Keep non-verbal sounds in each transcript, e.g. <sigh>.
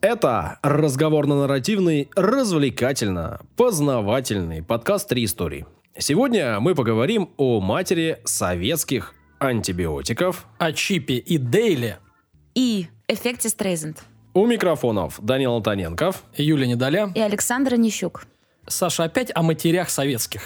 Это разговорно-нарративный, развлекательно-познавательный подкаст «Три истории». Сегодня мы поговорим о матери советских антибиотиков. О Чипе и Дейле. И эффекте Стрейзенд. У микрофонов Данил Антоненков. Юлия Недоля. И Александра Нищук. Саша, опять о матерях советских.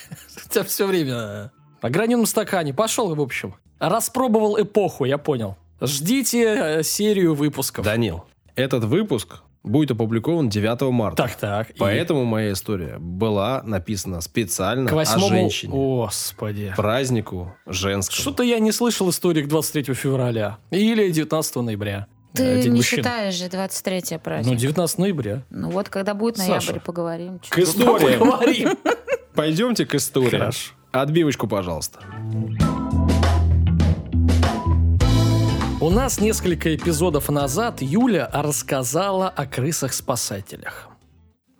<laughs> У тебя все время о граненом стакане. Пошел, в общем. Распробовал эпоху, я понял. Ждите э, серию выпусков. Данил, этот выпуск будет опубликован 9 марта. Так, так. и Поэтому моя история была написана специально к о 8 женщине. Господи. Празднику женскому. Что-то я не слышал истории к 23 февраля. Или 19 ноября. Э, Ты День не мужчин. считаешь же 23 Ну, праздник. 19 ноября. Ну, вот когда будет ноябрь, Саша. поговорим. К истории. Поговорим. <laughs> Пойдемте к истории. Хорошо. Отбивочку, пожалуйста. У нас несколько эпизодов назад Юля рассказала о крысах-спасателях.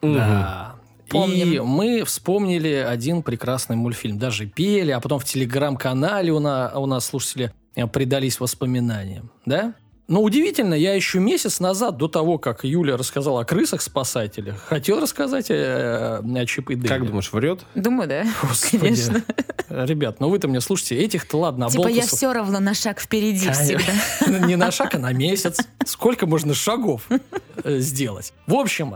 Да. И Помним. мы вспомнили один прекрасный мультфильм. Даже пели, а потом в телеграм-канале у, на- у нас слушатели э, предались воспоминаниям. Да? Но удивительно, я еще месяц назад, до того, как Юля рассказала о крысах-спасателях, хотел рассказать э, о Чип и Дейле. Как думаешь, врет? Думаю, да. Господи. Конечно. Ребят, ну вы-то мне слушайте, этих-то ладно, Типа я все равно на шаг впереди Конечно. всегда. Не на шаг, а на месяц. Сколько можно шагов э, сделать? В общем,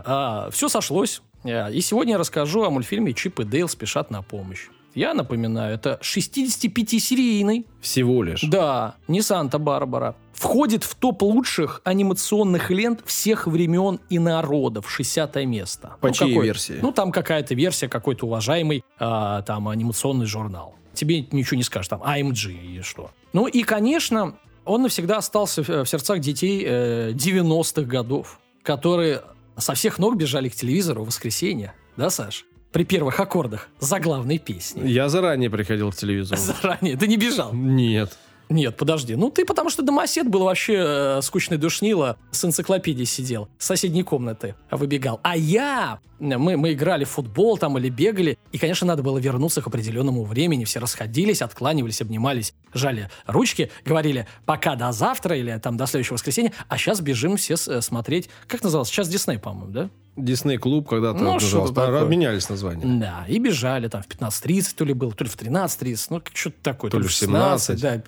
все сошлось. Э, И сегодня я расскажу о мультфильме «Чип и Дейл спешат на помощь». Я напоминаю, это 65-серийный, Всего лишь. да, не Санта-Барбара. Входит в топ лучших анимационных лент всех времен и народов, 60 место. По Ну, чьей какой- версии? Ну, там какая-то версия, какой-то уважаемый а, там анимационный журнал. Тебе ничего не скажешь, там AMG и что. Ну и, конечно, он навсегда остался в сердцах детей э, 90-х годов, которые со всех ног бежали к телевизору в воскресенье. Да, Саш? При первых аккордах заглавной песни. Я заранее приходил к телевизору. <laughs> Заранее. Ты не бежал. Нет. Нет, подожди. Ну, ты потому что домосед был вообще э, скучный душнило, с энциклопедией сидел, с соседней комнаты выбегал. А я... Мы, мы играли в футбол там или бегали, и, конечно, надо было вернуться к определенному времени. Все расходились, откланивались, обнимались, жали ручки, говорили «пока до завтра» или там до следующего воскресенья, а сейчас бежим все э, смотреть... Как называлось? Сейчас Дисней, по-моему, да? Дисней клуб когда-то Ну, назывался. Обменялись названием. Да, и бежали там в 15.30 то ли было, то ли в 13.30, ну что-то такое. То ли в 17. да.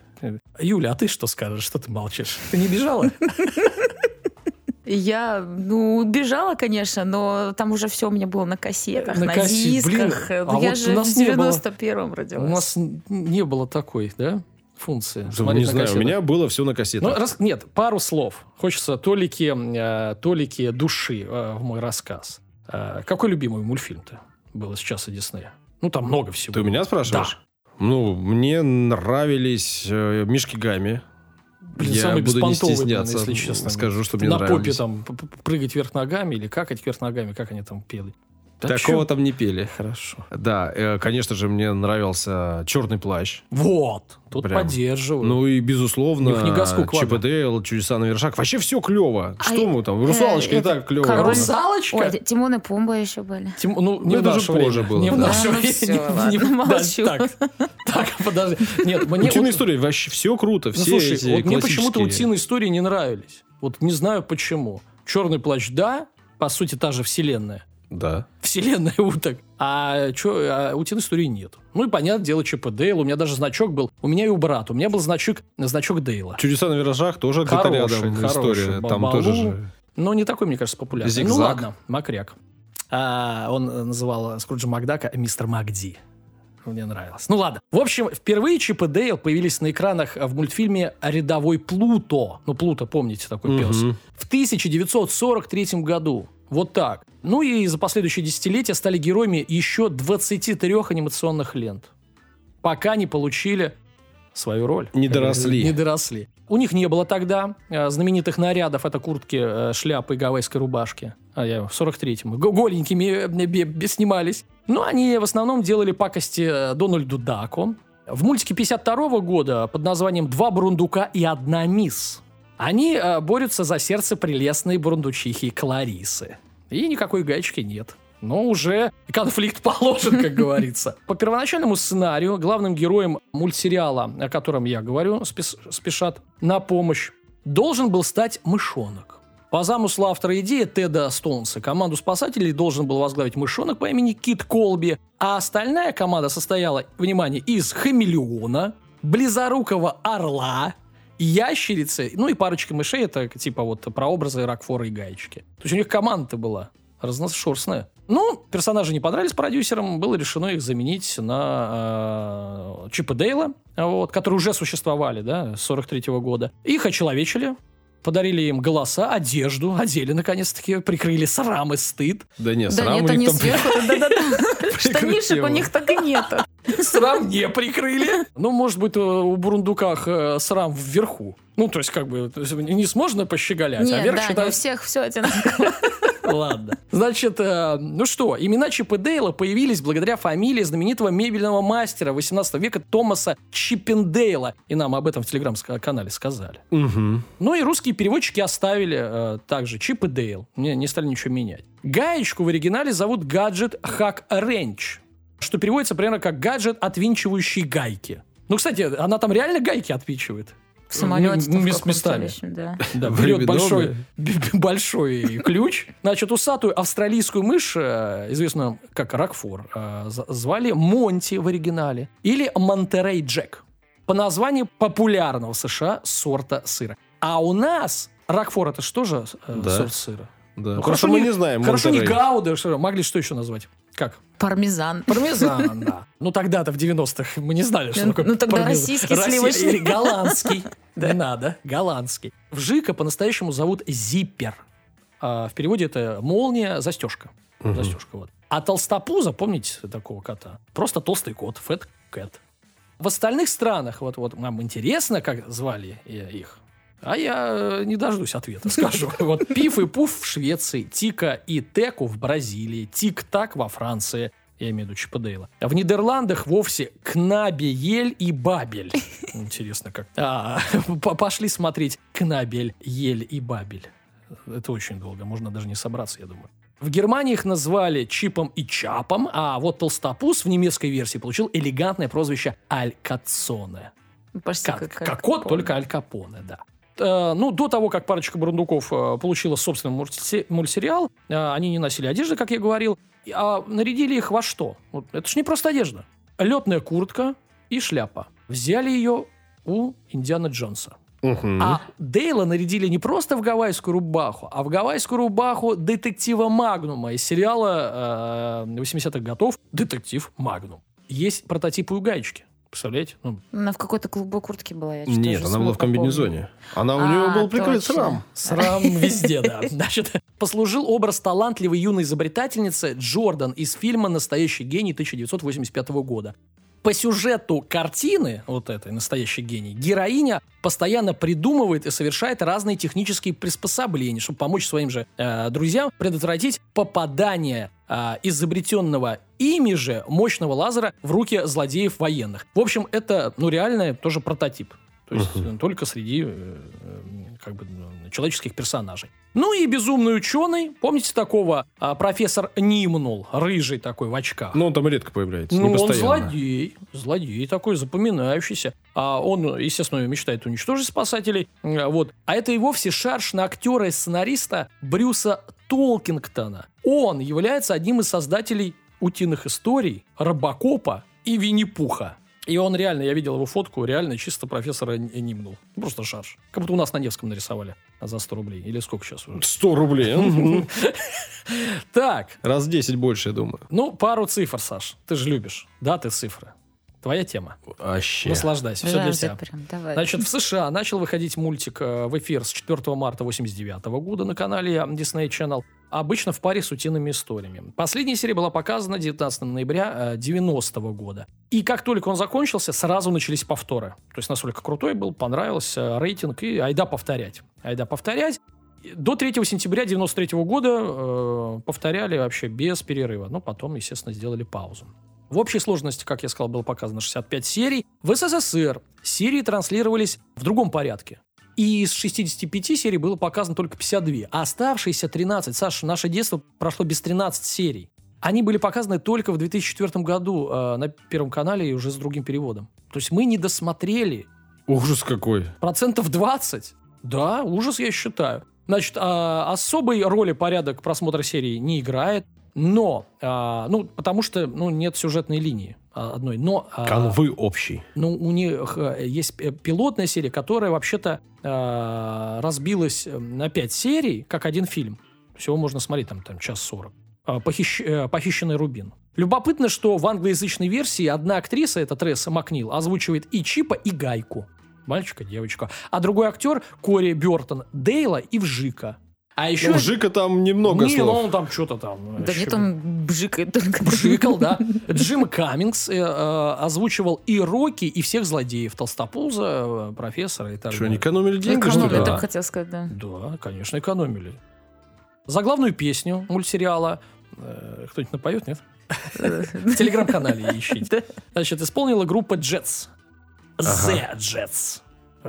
Юля, а ты что скажешь? Что ты молчишь? Ты не бежала? <laughs> Я, ну, бежала, конечно, но там уже все у меня было на кассетах, На на, кассе- блин, дисках. а Ну, я вот же у в нас не было. 91-м У родилась. нас н- не было такой, да, функции? Ну, Смотреть не на знаю, у меня было все на Ну, кассетах. раз- нет, пару слов. Хочется толики, э, толики души э, в мой рассказ. Э, какой любимый мультфильм-то был сейчас у Диснея? Ну, там много всего. Ты у меня спрашиваешь? Ну, мне нравились э, Мишки Гамми. Блин, Я самый буду не стесняться. если честно. Скажу, что мне На нравились. попе там прыгать вверх ногами или какать вверх ногами, как они там пели. Да Такого чё? там не пели. Хорошо. Да, э, конечно же, мне нравился «Черный плащ». Вот, тут Прям. поддерживаю. Ну и, безусловно, и. Дейл, «Чудеса на вершах». Вообще все клево. А Что и- мы там? э, «Русалочка» и это, так клево. король- Русалочка? Ой, Тимон и Пумба еще были. Тим- ну, не Ну, в это уже позже было, Не в наше время. Не- молчу. Так, подожди. Нет, мне... Утиные истории, вообще все круто. Ну, Все слушай, мне почему-то утиные истории не нравились. Вот не знаю почему. Черный плащ, да, по сути, та же вселенная. Да. Вселенная уток. А, чё, а утиной истории нет. Ну и понятное дело, ЧП Дейл. У меня даже значок был. У меня и у брата. У меня был значок, значок Дейла. «Чудеса на виражах» тоже где-то рядом хороший. история. Там Балу. тоже же... Но не такой, мне кажется, популярный. Ну Зигзаг. ладно, Макряк. А, он называл Скруджа Макдака мистер Макди. Мне нравилось. Ну ладно. В общем, впервые Чип и Дейл появились на экранах в мультфильме «Рядовой Плуто». Ну, Плуто, помните, такой пес. Мгм. В 1943 году. Вот так. Ну и за последующие десятилетия стали героями еще 23 анимационных лент. Пока не получили свою роль. Не доросли. Не доросли. У них не было тогда э, знаменитых нарядов. Это куртки, э, шляпы и гавайской рубашки. А я в 43-м. Го- Голенькими э, снимались. Но они в основном делали пакости Дональду Даку. В мультике 52 года под названием «Два бурундука и одна мисс» они э, борются за сердце прелестной бурундучихи Кларисы. И никакой гаечки нет. Но уже конфликт <laughs> положен, как говорится. По первоначальному сценарию главным героем мультсериала, о котором я говорю, спешат на помощь, должен был стать мышонок. По замыслу автора идеи Теда Стоунса команду спасателей должен был возглавить мышонок по имени Кит Колби, а остальная команда состояла, внимание, из хамелеона, близорукого орла, ящерицы, ну и парочка мышей, это типа вот прообразы Рокфора и Гаечки. То есть у них команда-то была разношерстная. Ну, персонажи не понравились продюсерам, было решено их заменить на э, Чипа Дейла, вот, которые уже существовали, да, с 43 года. Их очеловечили, подарили им голоса, одежду, одели наконец-таки, прикрыли срам и стыд. Да нет, Да срам нет, у них они там... сверху. Да-да-да. <laughs> Штанишек у них так и нет. Срам не прикрыли. Ну, может быть, у бурундуках э, срам вверху. Ну, то есть, как бы, не можно пощеголять, а Нет, верх да, не у всех все одинаково. Ладно. Значит, э, ну что, имена Чипа Дейла появились благодаря фамилии знаменитого мебельного мастера 18 века Томаса Чиппендейла. И нам об этом в телеграм-канале сказали. Мгм. Ну и русские переводчики оставили э, также Чип и Дейл. Не, не стали ничего менять. Гаечку в оригинале зовут гаджет Hack Wrench, что переводится примерно как гаджет, отвинчивающий гайки. Ну, кстати, она там реально гайки отвинчивает. В самолете Ну, мес- местами. да. <laughs> Да, берет большой, <laughs> большой ключ. Значит, усатую австралийскую мышь, э, известную как Рокфор, э, звали Монти в оригинале. Или Монтерей Джек. По названию популярного в США сорта сыра. А у нас Рокфор это что же э, Да. сорт сыра? Да. Ну, Хорошо, мы не знаем. Хорошо, не. Гауда, что могли что еще назвать? Как? Пармезан. Пармезан, да. <laughs> Ну тогда-то в 90-х мы не знали, что Ну, такое ну, тогда пармезан. российский Россия- сливочный. Или <laughs> голландский. <laughs> Не надо, голландский. В Жика по-настоящему зовут Зиппер. А в переводе это молния, застежка. Застежка, вот. А толстопуза, помните такого кота? Просто толстый кот, фэт кэт. В остальных странах, вот, вот нам интересно, как звали их. А я э, не дождусь ответа, скажу. <laughs> Вот Пиф и Пуф в Швеции, Тика и Теку в Бразилии, Тик-Так во Франции, я имею в виду Чипа Дейла. А в Нидерландах вовсе Кнабе-Ель и Бабель. <laughs> Интересно как. А, <laughs> по- пошли смотреть Кнабель, Ель и Бабель. Это очень долго, можно даже не собраться, я думаю. В Германии их назвали Чипом и Чапом, а вот Толстопуз в немецкой версии получил элегантное прозвище Аль Кацоне. Почти Как, как как кот, только Аль Капоне, да. Э, ну, до того, как парочка бурундуков э, получила собственный мультсериал, э, они не носили одежды, как я говорил, а нарядили их во что? Вот, это ж не просто одежда. Летная куртка и шляпа. Взяли ее у Индиана Джонса. Мгм. А Дейла нарядили не просто в гавайскую рубаху, а в гавайскую рубаху детектива Магнума из сериала э, 80-х годов «Детектив Магнум». Есть прототипы у гаечки. Представляете? Ну, Она в какой-то голубой куртке была. я Нет, она была в комбинезоне. Она у А, нее был прикрыт точно. срам. Срам <laughs> везде, да. Значит, послужил образ талантливой юной изобретательницы Джордан из фильма «Настоящий гений» 1985 года. По сюжету картины, вот этой «Настоящий гений», героиня постоянно придумывает и совершает разные технические приспособления, чтобы помочь своим же э, друзьям предотвратить попадание э, изобретенного ими же мощного лазера в руки злодеев военных. В общем, это, ну, реально тоже прототип. То есть э, только среди э, э, как бы ну, человеческих персонажей. Ну и безумный ученый, помните такого а, профессор Нимнул, рыжий такой в очках? Но он там редко появляется, Ну, он злодей, злодей такой запоминающийся. А он, естественно, мечтает уничтожить спасателей. А, Вот. А это и вовсе шарш на актера и сценариста Брюса Толкингтона. Он является одним из создателей утиных историй, Робокопа и Винни-Пуха. И он реально, я видел его фотку, реально чисто профессора Нимнул. Просто шарш. Как будто у нас на Невском нарисовали за 100 рублей. Или сколько сейчас уже? 100 рублей. Так, Раз 10 больше, я думаю. ну, пару цифр, Саш. Ты же любишь. Да, ты цифры. Твоя тема. Вообще. Наслаждайся, все для тебя. прям, давай. Значит, в США начал выходить мультик э, в эфир с 4 марта 89 года на канале Disney Channel, обычно в паре с утиными историями. Последняя серия была показана 19 ноября 90 года. И как только он закончился, сразу начались повторы. То есть настолько крутой был, понравился рейтинг, и айда повторять. Айда повторять. До 3 сентября 93 года э, повторяли вообще без перерыва. Ну, потом, естественно, сделали паузу. В общей сложности, как я сказал, было показано 65 серий. В СССР серии транслировались в другом порядке. И из 65 серий было показано только 52. А оставшиеся 13, Саша, наше детство прошло без 13 серий. Они были показаны только в 2004 году э, на Первом канале и уже с другим переводом. То есть мы не досмотрели Ужас какой. процентов 20. Да, ужас я считаю. Значит, а, особой роли порядок просмотра серии не играет, но, а, ну, потому что, ну, нет сюжетной линии а, одной, но... а, Канвы общий. ну, у них э, есть п- пилотная серия, которая вообще-то э, разбилась э, на пять серий, как один фильм. Всего можно смотреть там, там час сорок. А, похищ- э, Похищенный рубин. Любопытно, что в англоязычной версии одна актриса, это Тресса Макнил, озвучивает и Чипа, и Гайку. Мальчика, девочка. А другой актер, Кори Бертон, Дейла и Вжика. А еще... У Жика там немного Не, ну слов. он там что-то там... э, Да щ- нет, он бжикает только. Бжикал, да. Джим Каммингс э, э, озвучивал и Рокки, и всех злодеев. Толстопуза, э, профессора и так Что, далее. не экономили деньги, что Экономили, ли? я Да. так хотел сказать, да. Да, конечно, экономили. За главную песню мультсериала э, кто-нибудь напоет, нет? <laughs> В телеграм-канале ищите. Значит, исполнила группа Jets. The Jets.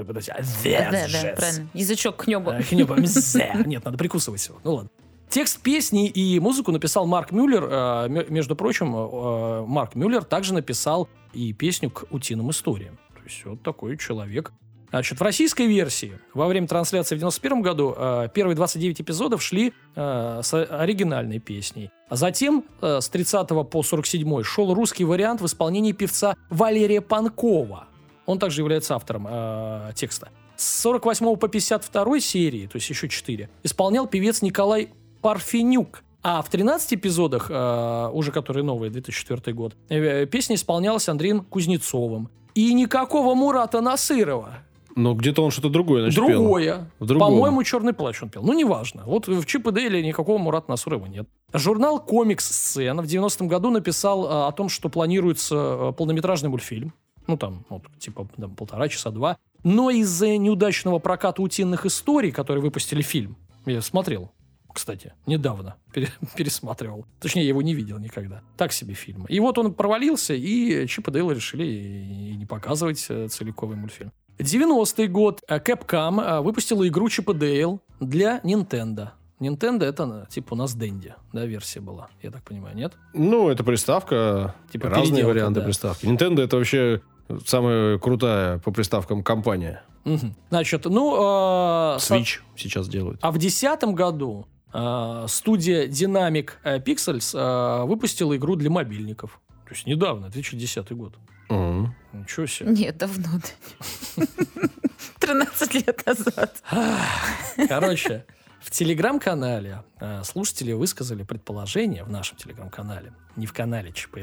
Подожди, а Да, да, правильно. Язычок к небу. Э, хнёба, мзе. Нет, надо прикусывать его. Ну ладно. Текст песни и музыку написал Марк Мюллер. Э, Между прочим, э, Марк Мюллер также написал и песню к утиным историям. То есть вот такой человек. Значит, в российской версии во время трансляции в 91 году первые 29 эпизодов шли с оригинальной песней. А затем с 30 по 47 шел русский вариант в исполнении певца Валерия Панкова. Он также является автором э, текста. С 48 по 52 серии, то есть еще 4, исполнял певец Николай Парфенюк. А в 13 эпизодах, э, уже которые новые, 2004 год, э, песня исполнялась Андреем Кузнецовым. И никакого Мурата Насырова. Но где-то он что-то другое значит, пел. Другое. Другом. По-моему, черный плащ он пел. Ну, неважно. Вот в Чип и Дейле никакого Мурата Насырова нет. Журнал «Комикс Сцена» в 90-м году написал э, о том, что планируется э, полнометражный мультфильм. Ну, там, вот, типа, там, полтора часа, два. Но из-за неудачного проката утиных историй, которые выпустили фильм, я смотрел, кстати, недавно <laughs> пере- пересматривал. Точнее, я его не видел никогда. Так себе фильм. И вот он провалился, и Чип и Дейл решили и не показывать э, целиковый мультфильм. 90-й год э, Capcom э, выпустила игру Чип и Дейл для Nintendo. Nintendo это, типа, у нас Дэнди, да, версия была, я так понимаю, нет? Ну, это приставка. Типа разные варианты да. приставки. Nintendo это вообще самая крутая по приставкам компания. Значит, ну... э, со- Switch сейчас делают. А в 2010 году э, студия Dynamic э, Pixels э, выпустила игру для мобильников. То есть недавно, 2010 год. Мгм. Ничего себе. Нет, давно. <laughs> 13 лет назад. Короче, в телеграм-канале э, слушатели высказали предположение в нашем телеграм-канале, не в канале Чипа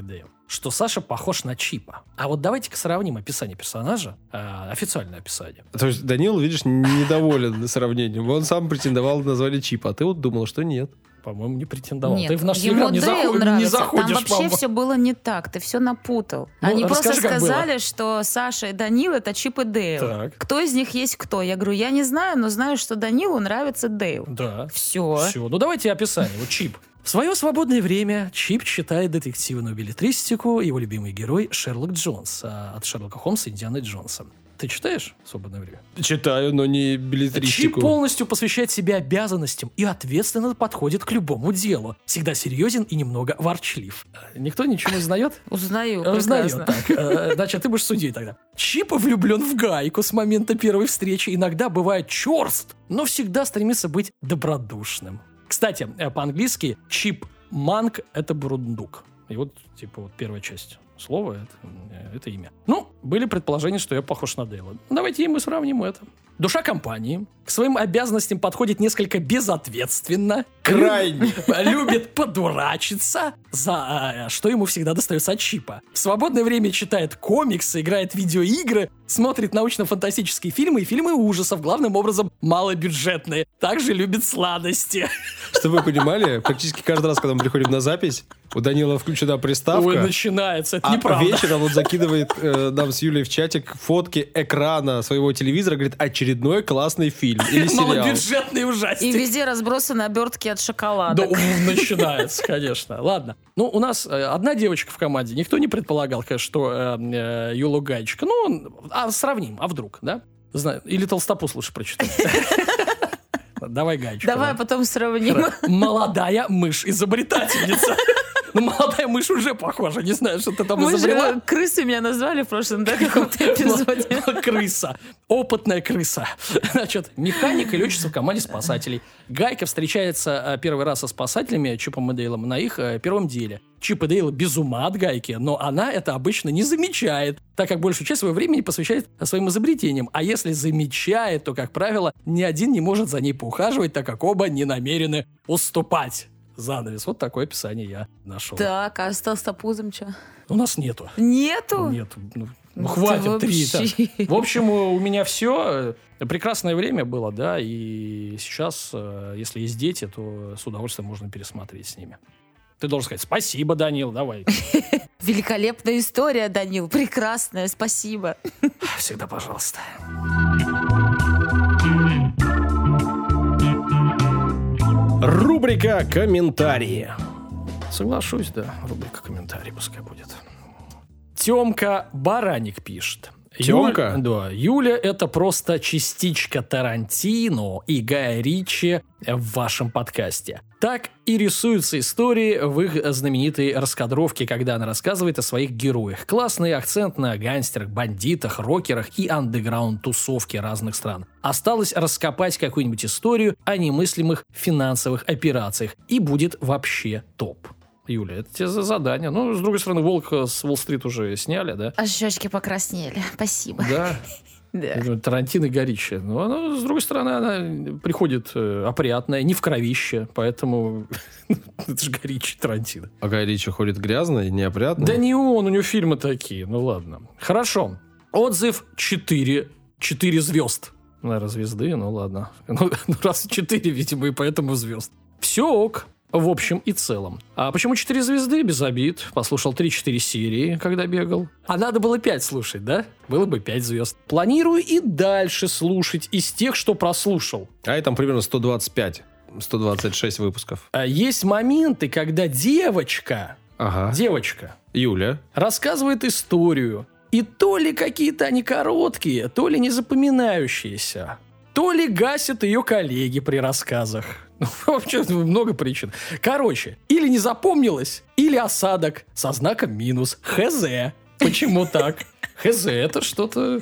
что Саша похож на Чипа. А вот давайте-ка сравним описание персонажа, э, официальное описание. То есть Данил, видишь, недоволен <laughs> сравнением. Он сам претендовал на название Чипа, а ты вот думала, что нет. По-моему, не претендовал. Нет, Ты в наш ему не, заход- не заходишь, Там вообще по-моему. все было не так. Ты все напутал. Ну, Они просто расскажи, было. сказали, что Саша и Данил это Чип и Дейл. Так. Кто из них есть кто? Я говорю, я не знаю, но знаю, что Данилу нравится Дейл. Да. Все. Все. Ну давайте описание. Вот Чип. В свое свободное время Чип читает детективную билетристику, его любимый герой Шерлок Джонс, а от Шерлока Холмса и Индианы Джонса. Ты читаешь в свободное время? Читаю, но не Чип билетристику. полностью посвящает себя обязанностям и ответственно подходит к любому делу. Всегда серьезен и немного ворчлив. Э, Никто ничего не узнает? Узнаю, Узнаю, прекрасно. так. Э, Значит, ты будешь судьей тогда. Чип влюблен в Гайку с момента первой встречи. Иногда бывает черст, но всегда стремится быть добродушным. Кстати, э, по-английски Чип Манк — это бурундук. И вот, типа, вот первая часть слова это, э, это имя. Ну, были предположения, что я похож на Дейла. Давайте и мы сравним это. Душа компании к своим обязанностям подходит несколько безответственно. Крайне. <laughs> Любит подурачиться, за э, что ему всегда достается от Чипа. В свободное время читает комиксы, играет в видеоигры, смотрит научно-фантастические фильмы и фильмы ужасов, главным образом малобюджетные. Также любит сладости. <laughs> Чтобы вы понимали, практически каждый раз, когда мы приходим на запись, у Данила включена приставка. Ой, начинается, это А неправда. вечером он закидывает э, нам с Юлей в чатик фотки экрана своего телевизора, говорит, очередной классный фильм или <laughs> сериал. Малобюджетный ужастик. И везде разбросаны обертки от Да, шоколада. у, начинается, конечно. Ладно. Ну, у нас э, одна девочка в команде. Никто не предполагал, конечно, что э, э, Юла Гайчика. Ну, а сравним, а вдруг, да? Знаю. Или Толстопус лучше прочитать. <laughs> Давай Гайчика. Давай да. потом сравним. Молодая мышь-изобретательница. Ну, молодая мышь уже похожа, не знаю, что ты там Мы изобрела. же крысы меня назвали в прошлом, да, <laughs> каком-то эпизоде. Крыса. Опытная крыса. Значит, механик и летчица в команде спасателей. Гайка встречается э, первый раз со спасателями Чипом и Дейлом на их э, первом деле. Чип и Дейл без ума от Гайки, но она это обычно не замечает, так как большую часть своего времени посвящает своим изобретениям. А если замечает, то, как правило, ни один не может за ней поухаживать, так как оба не намерены уступать. Занавес. Вот такое описание я нашел. Так, а с толстопузом что? У нас нету. Нету? Нет, ну, ну, Ну, хватит ты три. вообще. так. <laughs> В общем, у меня все. Прекрасное время было, да, и сейчас, э, если есть дети, то с удовольствием можно пересмотреть с ними. Ты должен сказать спасибо, Данил, давай. <laughs> Великолепная история, Данил. Прекрасная, спасибо. Всегда пожалуйста. Рубрика «Комментарии». Соглашусь, да, рубрика комментарий пускай будет. Темка Бараник пишет. Тёмка? Юль- да. Юля — это просто частичка Тарантино и Гая Ричи в вашем подкасте. Так и рисуются истории в их знаменитой раскадровке, когда она рассказывает о своих героях. Классный акцент на гангстерах, бандитах, рокерах и андеграунд-тусовке разных стран. Осталось раскопать какую-нибудь историю о немыслимых финансовых операциях, и будет вообще топ. Юля, это тебе за задание. Ну, с другой стороны, Волк с Уолл-стрит уже сняли, да? А щечки покраснели. <laughs> Спасибо. Да. <laughs> Да. Тарантино горичи. Но она, с другой стороны, она приходит э, опрятная, не в кровище, поэтому <laughs> это же горичи Тарантино. А Гай Ричи ходит грязно и неопрятно. Да не он, у него фильмы такие. Ну ладно. Хорошо. Отзыв 4. 4 звезд. Наверное, звезды, ну ладно. Ну, ну, раз 4, видимо, и поэтому звезд. Все ок. В общем и целом. А почему 4 звезды? Без обид. Послушал 3-4 серии, когда бегал. А надо было 5 слушать, да? Было бы 5 звезд. Планирую и дальше слушать из тех, что прослушал. А это там примерно 125, 126 выпусков. А есть моменты, когда девочка, Ага. девочка, Юля. рассказывает историю. И то ли какие-то они короткие, то ли не запоминающиеся, то ли гасят ее коллеги при рассказах. <laughs> Ну, Вообще много причин. Короче, или не запомнилось, или осадок со знаком минус. Хз. Почему так? <laughs> Хз это что-то...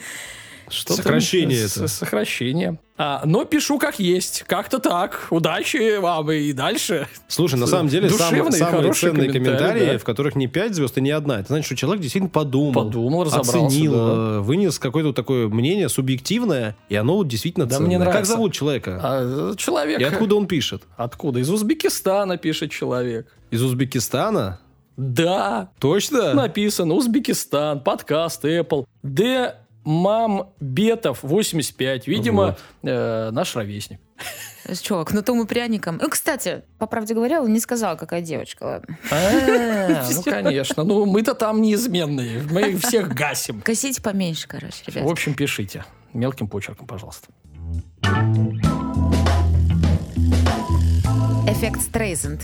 Что-то Сокращение это. Сокращение. А, но пишу как есть. Как-то так. Удачи вам и дальше. Слушай, на самом деле сам- самые ценные комментарии, комментарии, да. в которых не 5 звезд и не одна. Это значит, что человек действительно подумал. Подумал, разобрался, Оценил, да. э, вынес какое-то такое мнение субъективное, и оно вот действительно Да, ценное. мне Как нравится. зовут человека? А, человек. И откуда он пишет? Откуда? Из Узбекистана пишет человек. Из Узбекистана? Да, Точно? написано Узбекистан, подкаст Apple. Д. Мам Бетов 85. Видимо, э, наш ровесник. С чего, кнутом и пряником? Ну, кстати, по правде говоря, он не сказал, какая девочка, ладно. А, Ну, конечно. Ну, мы-то там неизменные. Мы их всех гасим. Косите поменьше, короче, ребят. В общем, пишите. Мелким почерком, пожалуйста. Эффект Стрейзенд.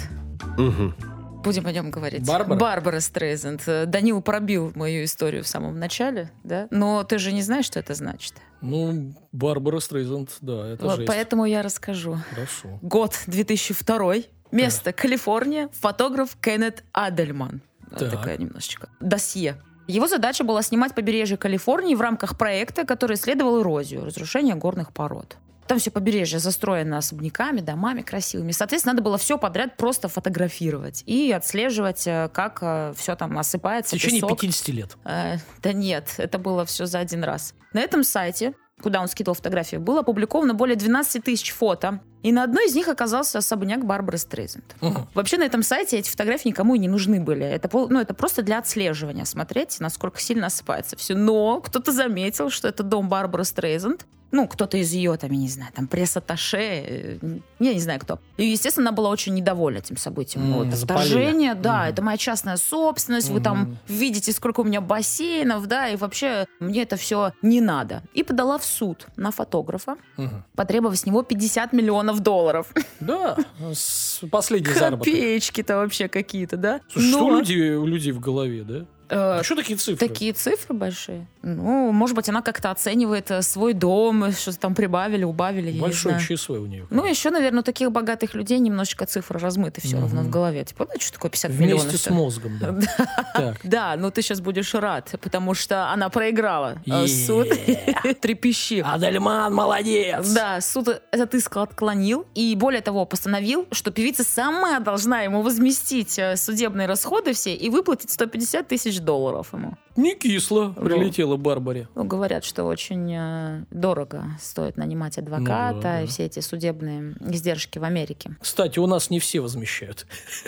Будем о нем говорить. Барбара? Барбара Стрейзенд. Данил пробил мою историю в самом начале, да? Но ты же не знаешь, что это значит. Ну, Барбара Стрейзенд, да, это Вот жесть. поэтому я расскажу. Хорошо. Год 2002. Место Калифорния. Фотограф Кеннет Адельман. Вот Так. Такая немножечко. Досье. Его задача была снимать побережье Калифорнии в рамках проекта, который исследовал эрозию, разрушение горных пород. Там все побережье застроено особняками, домами красивыми. Соответственно, надо было все подряд просто фотографировать и отслеживать, э, как все там В осыпается, течение песок. 50 лет. Э, да нет, это было все за один раз. На этом сайте, куда он скидывал фотографии, было опубликовано более 12 тысяч фото. И на одной из них оказался особняк Барбары Стрейзенд. Мгм. Вообще на этом сайте эти фотографии никому и не нужны были. Это, ну, это просто для отслеживания, смотреть, насколько сильно осыпается все. Но кто-то заметил, что это дом Барбары Стрейзенд. Ну, кто-то из ее, там, я не знаю, там, пресс-атташе, э, я не знаю кто. И, естественно, она была очень недовольна этим событием. М, вот, вторжение, да, Мгм. это моя частная собственность, вы там видите, сколько у меня бассейнов, да, и вообще мне это все не надо. И подала в суд на фотографа, Мгм. потребовав с него 50 миллионов долларов. Да, последний заработок. Копеечки-то вообще какие-то, да? Слушай, что у людей в голове, да? Э, А что такие цифры? Такие цифры большие. Ну, может быть, она как-то оценивает э, свой дом, <laughs> что-то там прибавили, убавили, знаю. ЧСВ у нее. Ну, еще, наверное, у таких богатых людей немножечко цифры размыты все равно в голове. Типа, ну, что такое 50 миллионов? Вместе с мозгом, <laughs> да. Так. Да, ну ты сейчас будешь рад, потому что она проиграла э, суд. <laughs> Трепещи. Адельман, молодец! Да, суд этот иск отклонил и, более того, постановил, что певица сама должна ему возместить э, судебные расходы все и выплатить 150 тысяч долларов ему. Не кисло прилетела Барбаре. Ну, говорят, что очень э, дорого стоит нанимать адвоката Ну да, и да. все эти судебные издержки в Америке. Кстати, у нас не все возмещают.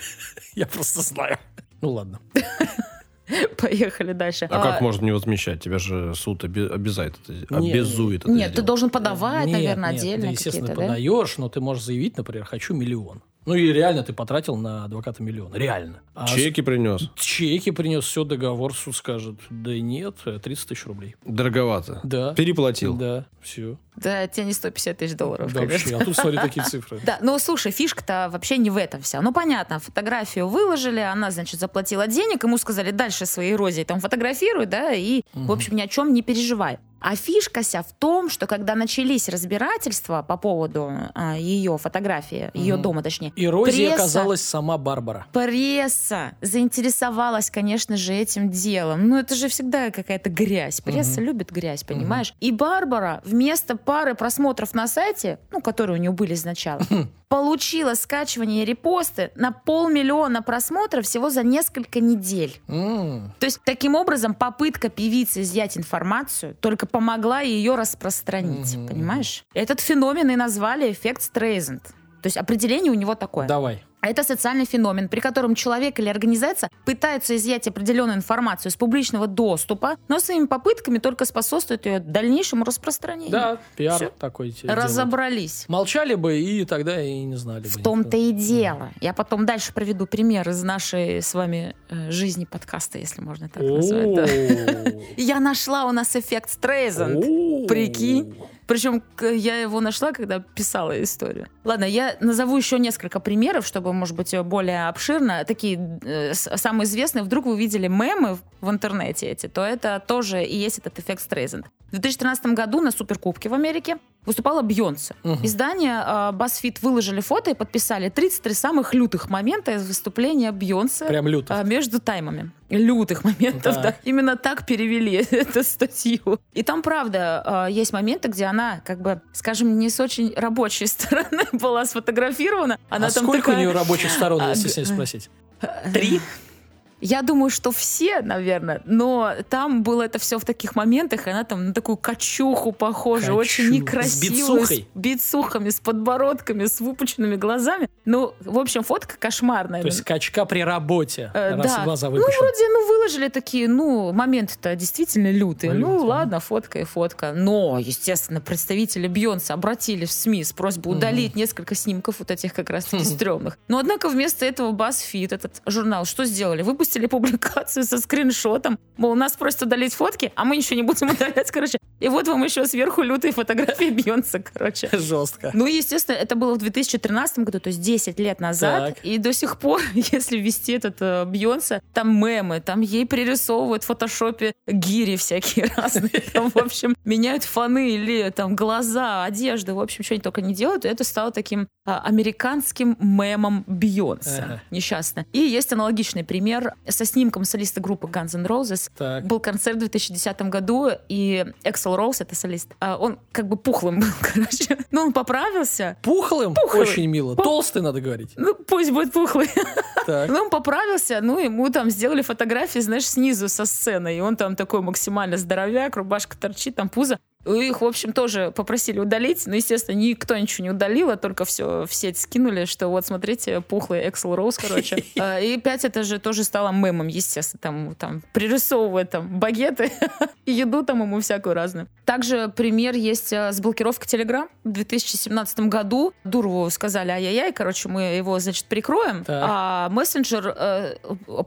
<laughs> Я просто знаю. Ну ладно. <laughs> Поехали дальше. А как можно не возмещать? Тебя же суд оби- обязает это, Не, обязует это Нет, ты сделать. должен подавать, Нет, наверное, нет, отдельно ты, естественно, какие-то, да? подаешь, но ты можешь заявить, например, хочу миллион. Ну и реально ты потратил на адвоката миллион. Реально. А Чеки принес. с- Чеки принес, все, договор, суд скажет, да нет, 30 тысяч рублей. Дороговато. Да. Переплатил. Да, все. Да, тебе не 150 тысяч долларов. Да, вообще. А тут смотри <laughs> такие цифры. Да, ну слушай, фишка-то вообще не в этом вся. Ну понятно, фотографию выложили, она, значит, заплатила денег, ему сказали дальше своей эрозии там фотографируй, да, и, в общем, ни о чем не переживай. А фишка вся в том, что когда начались разбирательства по поводу а, ее фотографии, ее дома, точнее, Эрозией пресса- оказалась сама Барбара. Пресса заинтересовалась, конечно же, этим делом. Ну, это же всегда какая-то грязь. Пресса любит грязь, понимаешь? И Барбара вместо пары просмотров на сайте, ну, которые у нее были сначала, <laughs> получила скачивание и репосты на полмиллиона просмотров всего за несколько недель. М, То есть, таким образом, попытка певицы изъять информацию только помогла ее распространить, Мгм. понимаешь? Этот феномен и назвали эффект Стрейзенд. То есть определение у него такое. Давай. Это социальный феномен, при котором человек или организация пытаются изъять определенную информацию с публичного доступа, но своими попытками только способствуют ее дальнейшему распространению. Да, пиар Всё. такой тебе делают. Разобрались. Молчали бы и тогда и не знали бы. В том-то и дело. Я потом дальше приведу пример из нашей с вами э, жизни подкаста, если можно так назвать. <laughs> Я нашла у нас эффект Стрейзенд. Прикинь. Причем я его нашла, когда писала историю. Ладно, я назову еще несколько примеров, чтобы, может быть, более обширно. Такие э, самые известные. Вдруг вы видели мемы в- интернете эти, то это тоже и есть этот эффект Стрейзенд. В 2013 году на Суперкубке в Америке выступала Бьонсе. Мгм. Издание э, BuzzFeed выложили фото и подписали 33 самых лютых момента из выступления Бьонсе Прям а, между таймами. Лютых моментов, Так. да. Именно так перевели <laughs> эту статью. И там, правда, а, есть моменты, где она, как бы, скажем, не с очень рабочей <laughs> стороны была сфотографирована. Она а там сколько такая- у нее рабочих сторон, А, если г- с ней спросить? Три? Я думаю, что все, наверное, но там было это все в таких моментах, и она там на такую качуху похожа, Качу. очень С некрасивую, бицухой? с бицухами, с подбородками, с выпученными глазами. Ну, в общем, фотка кошмарная. То есть качка при работе, Э, раз да. глаза Ну, выпущены. вроде, ну, выложили такие, ну, моменты-то действительно лютые. Ну, Лютые. ладно, фотка и фотка. Но, естественно, представители Бьонса обратились в СМИ с просьбой удалить несколько снимков вот этих как раз-таки стрёмных. Но, однако, вместо этого BuzzFeed, этот журнал, что сделали? Выпустили публикацию со скриншотом. Мол, нас просят удалить фотки, а мы ничего не будем удалять, короче. И вот вам еще сверху лютые фотографии Бьонса, короче. Жестко. Ну, естественно, это было в 2013 году, то есть 10 лет назад. Так. И до сих пор, <laughs> если ввести этот э, Бьонса, там мемы, там ей пририсовывают в фотошопе гири всякие <laughs> разные. Там, в общем, меняют фоны или там глаза, одежду, в общем, что они только не делают. И это стало таким а, американским мемом Бьонса. Ага. Несчастно. И есть аналогичный пример со снимком солиста группы Guns N' Roses. Так. Был концерт в 2010 году, и Эксел Роуз, это солист, а, он как бы пухлым был, <laughs> короче. Но он поправился. Пухлым? Пухлый. Очень мило. Пух- Толстый, надо говорить. Ну, пусть будет пухлый. <laughs> Так. Ну, он поправился, ну, ему там сделали фотографии, знаешь, снизу со сцены. И он там такой максимально здоровяк, рубашка торчит, там пузо. Их, в общем, тоже попросили удалить, но, естественно, никто ничего не удалил, а только все в сеть скинули, что вот, смотрите, пухлый Эксел Роуз, короче. <laughs> А, И опять это же тоже стало мемом, естественно, там, там пририсовывают там багеты <laughs> и еду там ему всякую разную. Также пример есть а, с блокировкой Телеграм. В 2017 году Дурову сказали, ай-яй-яй, короче, мы его, значит, прикроем, Так. а мессенджер э,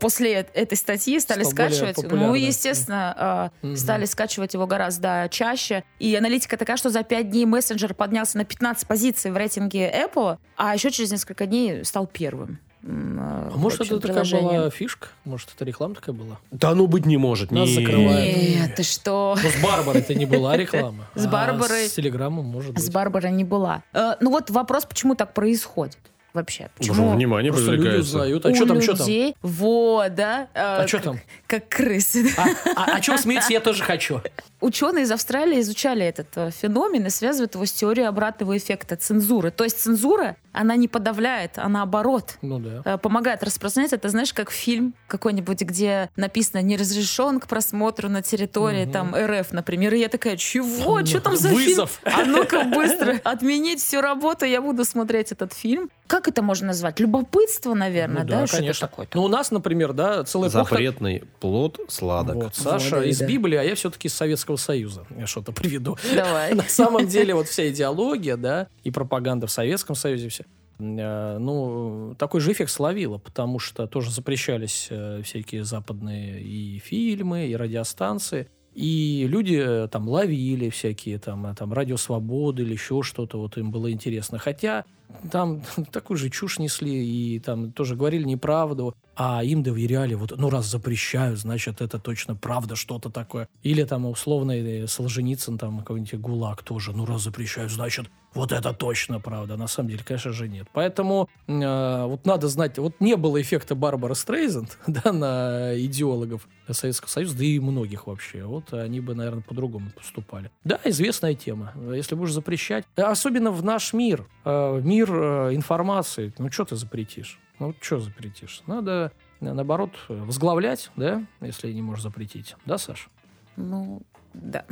после этой статьи стали скачивать, ну, естественно, э, Мгм. стали скачивать его гораздо чаще. И аналитика такая, что за 5 дней мессенджер поднялся на 15 позиций в рейтинге Apple, а еще через несколько дней стал первым. э, А может, общем, это такая была фишка? Может, это реклама такая была? Да ну быть не может. Нас не. закрывают. Нет, ты что? Ну, с Барбарой-то не была реклама. <laughs> С А Барбарой- с Телеграммом, может быть. С Барбарой не была. Э, ну вот вопрос, почему так происходит вообще? Почему внимание Просто люди привлекается. узнают. А у что там, что там? людей... Вот, да. А что там? Как крысы. А, а, о чем смеетесь, я тоже хочу. Ученые из Австралии изучали этот э, феномен и связывают его с теорией обратного эффекта цензуры. То есть цензура, она не подавляет, а наоборот Ну да. э, помогает распространять. Это, знаешь, как фильм какой-нибудь, где написано «не разрешен к просмотру на территории Мгм. там РФ», например. И я такая, чего? Ну, Что там за вызов. фильм? А ну-ка быстро отменить всю работу, я буду смотреть этот фильм. Как это можно назвать? Любопытство, наверное, Ну да? да, Что-то конечно. такое. Ну, у нас, например, да, целая эпоха... Запретный плод сладок. Вот, Саша Вот, из да. Библии, а я все-таки из Советского Союза. Я что-то приведу. Давай. <laughs> На самом деле, вот вся идеология, да, и пропаганда в Советском Союзе, все. э, Ну, такой же эффект словила, потому что тоже запрещались э, всякие западные и фильмы, и радиостанции. И люди э, там ловили всякие там, там радио свободы или еще что-то, вот им было интересно. Хотя там <laughs> такую же чушь несли и там тоже говорили неправду, а им доверяли, вот, ну, раз запрещают, значит, это точно правда, что-то такое. Или там условный э, Солженицын, там какой-нибудь ГУЛАГ тоже, ну, раз запрещают, значит, вот это точно правда. На самом деле, конечно же, нет. Поэтому э, вот надо знать, вот не было эффекта Барбара Стрейзенд, <laughs> да, на идеологов Советского Союза, да и многих вообще. Вот они бы, наверное, по-другому поступали. Да, известная тема. Если будешь запрещать, особенно в наш мир, э, мир э, информации, ну, что ты запретишь? Ну, что запретишь? Надо, э, наоборот, возглавлять, да, если не можешь запретить. Да, Саша? Ну, да.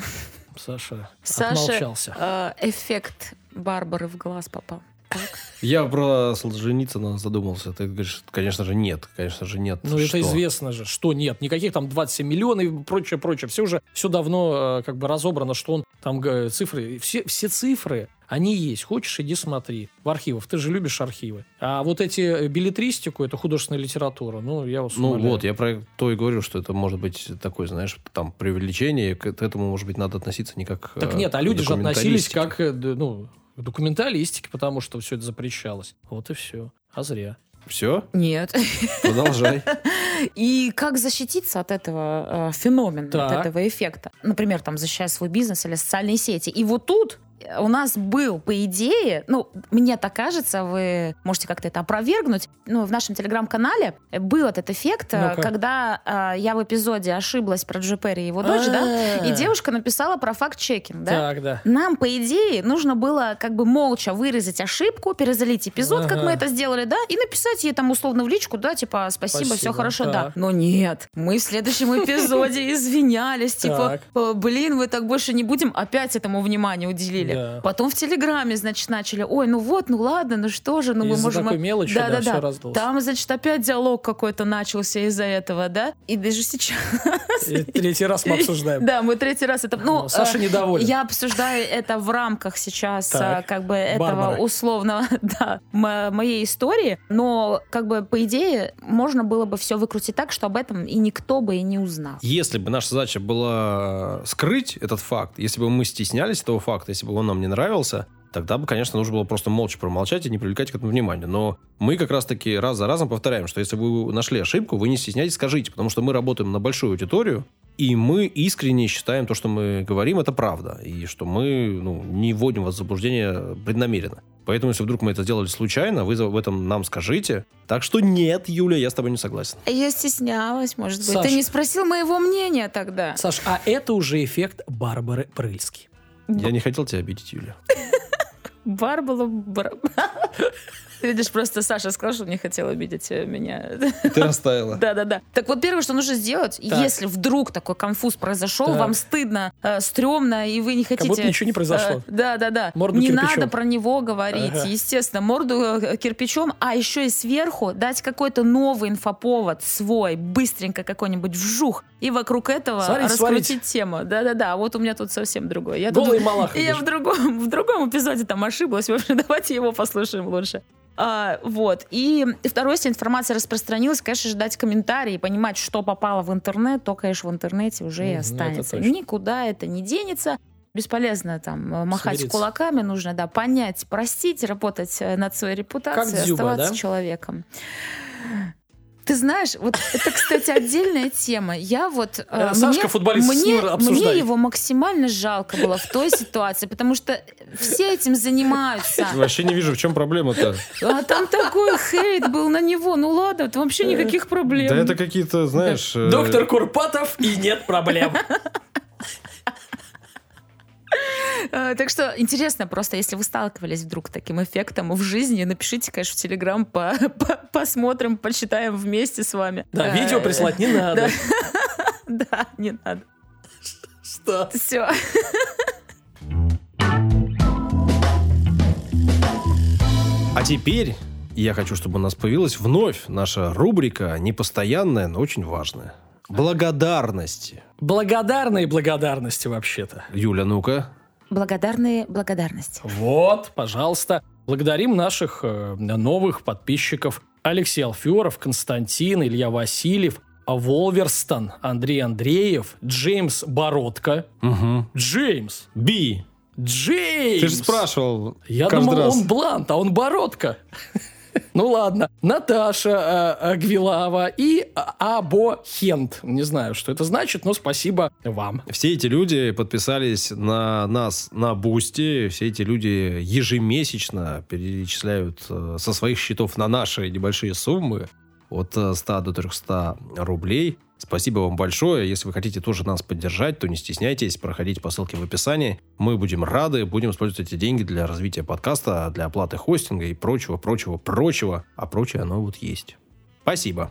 Саша, Саша, отмолчался. э, эффект Барбары в глаз попал. Я про Солженицына задумался. Ты говоришь, конечно же, нет. Конечно же, нет. Ну, это известно же, что нет. Никаких там 27 миллионов и прочее, прочее. Все уже, все давно э, как бы разобрано, что он там цифры, все, все цифры, они есть. Хочешь, иди смотри. В архивах. Ты же любишь архивы. А вот эти э, билетристику, это художественная литература. Ну, я вас Ну умоляю. вот, я про то и говорю, что это может быть такое, знаешь, там преувеличение. К этому, может быть, надо относиться не как Так э, нет, а люди же относились как, э, ну, к документалистике, потому что все это запрещалось. Вот и все. А зря. Все, Нет. продолжай. <laughs> И как защититься от этого э, феномена, Так. от этого эффекта? Например, там защищая свой бизнес или социальные сети. И вот тут у нас был, по идее, ну, мне так кажется, вы можете как-то это опровергнуть, ну, в нашем телеграм-канале был этот эффект, э, Ну-ка. когда э, я в эпизоде ошиблась про Джи Перри и его дочь, да, и А. девушка написала про факт-чекинг, да? Так, да. Нам, по идее, нужно было как бы молча выразить ошибку, перезалить эпизод, как мы это сделали, да, и написать ей там условно в личку, да, типа, спасибо, все Спасибо, хорошо, да. так. Но нет, мы в следующем эпизоде <laughs> извинялись, типа, Так. «Э, блин, мы так больше не будем, опять этому внимание уделили. Да. Потом в Телеграме, значит, начали, ой, ну вот, ну ладно, ну что же, ну мы можем... такой мелочи, да, всё раздулось. Там, значит, опять диалог какой-то начался из-за этого, да, и даже сейчас... И Третий раз мы обсуждаем. Да, мы третий раз это... Ну, Ну, Саша э, недоволен. Я обсуждаю это в рамках сейчас Так. э, как бы этого Барбары. условного, <laughs> да, мо- моей истории, но как бы по идее можно было бы все выкрутить так, что об этом и никто бы и не узнал. Если бы наша задача была скрыть этот факт, если бы мы стеснялись этого факта, если бы он нам не нравился, тогда бы, конечно, нужно было просто молча промолчать и не привлекать к этому внимания. Но мы как раз-таки раз за разом повторяем, что если вы нашли ошибку, вы не стесняйтесь, скажите, потому что мы работаем на большую аудиторию, и мы искренне считаем то, что мы говорим, это правда, и что мы ну, не вводим вас в заблуждение преднамеренно. Поэтому, если вдруг мы это сделали случайно, вы в этом нам скажите. Так что нет, Юля, я с тобой не согласен. Я стеснялась, может быть. Саш. Ты не спросил моего мнения тогда. Саш, а это уже эффект Барбары Прыльски. Я не хотел тебя обидеть, Юля. Барбала... <laughs> <laughs> видишь, просто Саша сказал, что не хотел обидеть э, меня. Ты растаяла. <laughs> Да-да-да. Так вот, первое, что нужно сделать, если вдруг такой конфуз произошел, вам стыдно, э, стрёмно, и вы не хотите... будто ничего не произошло. э, Да-да-да. Морду не надо про него говорить, естественно. Морду кирпичом, а еще и сверху дать какой-то новый инфоповод свой, быстренько какой-нибудь вжух, и вокруг этого Сварить, раскрутить сварить. тему. Да-да-да. Вот у меня тут совсем другое. Я тут- Голый малах. я в другом, в другом эпизоде там ошиблась. В общем, <laughs> давайте его послушаем лучше. А, вот. И второе, если информация распространилась, конечно же, дать комментарии, понимать, что попало в интернет, то, конечно, в интернете уже и Мгм, это останется. точно. Никуда это не денется. бесполезно там э, махать Смириться. кулаками, нужно, да, понять, простить, работать э, над своей репутацией, Как Дзюба, оставаться да? человеком. Ты знаешь, вот это, кстати, отдельная тема. Я вот... э, Э, Сашка, футболист, мне, ним обсуждай. мне его максимально жалко было в той ситуации, потому что все этим занимаются. Вообще не вижу, в чем проблема-то. А там такой хейт был на него. Ну ладно, это вообще никаких проблем. Да это какие-то, знаешь... э, Доктор Курпатов и нет проблем. Э, Так что интересно просто, если вы сталкивались вдруг с таким эффектом в жизни, напишите, конечно, в Телеграм, по- по- посмотрим, почитаем вместе с вами. Да, Э, видео прислать не надо. Да, <laughs> не надо. Что? Все. А теперь я хочу, чтобы у нас появилась вновь наша рубрика, непостоянная, но очень важная. Благодарности. Благодарные благодарности вообще-то. Юля, ну-ка. Благодарные благодарности. Вот, пожалуйста. Благодарим наших э, новых подписчиков. Алексей Алферов, Константин, Илья Васильев, Волверстон, Андрей Андреев, Джеймс Бородко. Угу. Джеймс! Би. Джеймс! Ты же спрашивал Я думал, раз. он Блант, а он Бородко. Ну ладно. Наташа э, Гвилава и Або Хент. Не знаю, что это значит, но спасибо вам. Все эти люди подписались на нас на Boosty. Все эти люди ежемесячно перечисляют э, со своих счетов на наши небольшие суммы от э, 100 до 300 рублей. Спасибо вам большое. Если вы хотите тоже нас поддержать, то не стесняйтесь, проходите по ссылке в описании. Мы будем рады, будем использовать эти деньги для развития подкаста, для оплаты хостинга и прочего, прочего, прочего. А прочее оно вот есть. Спасибо.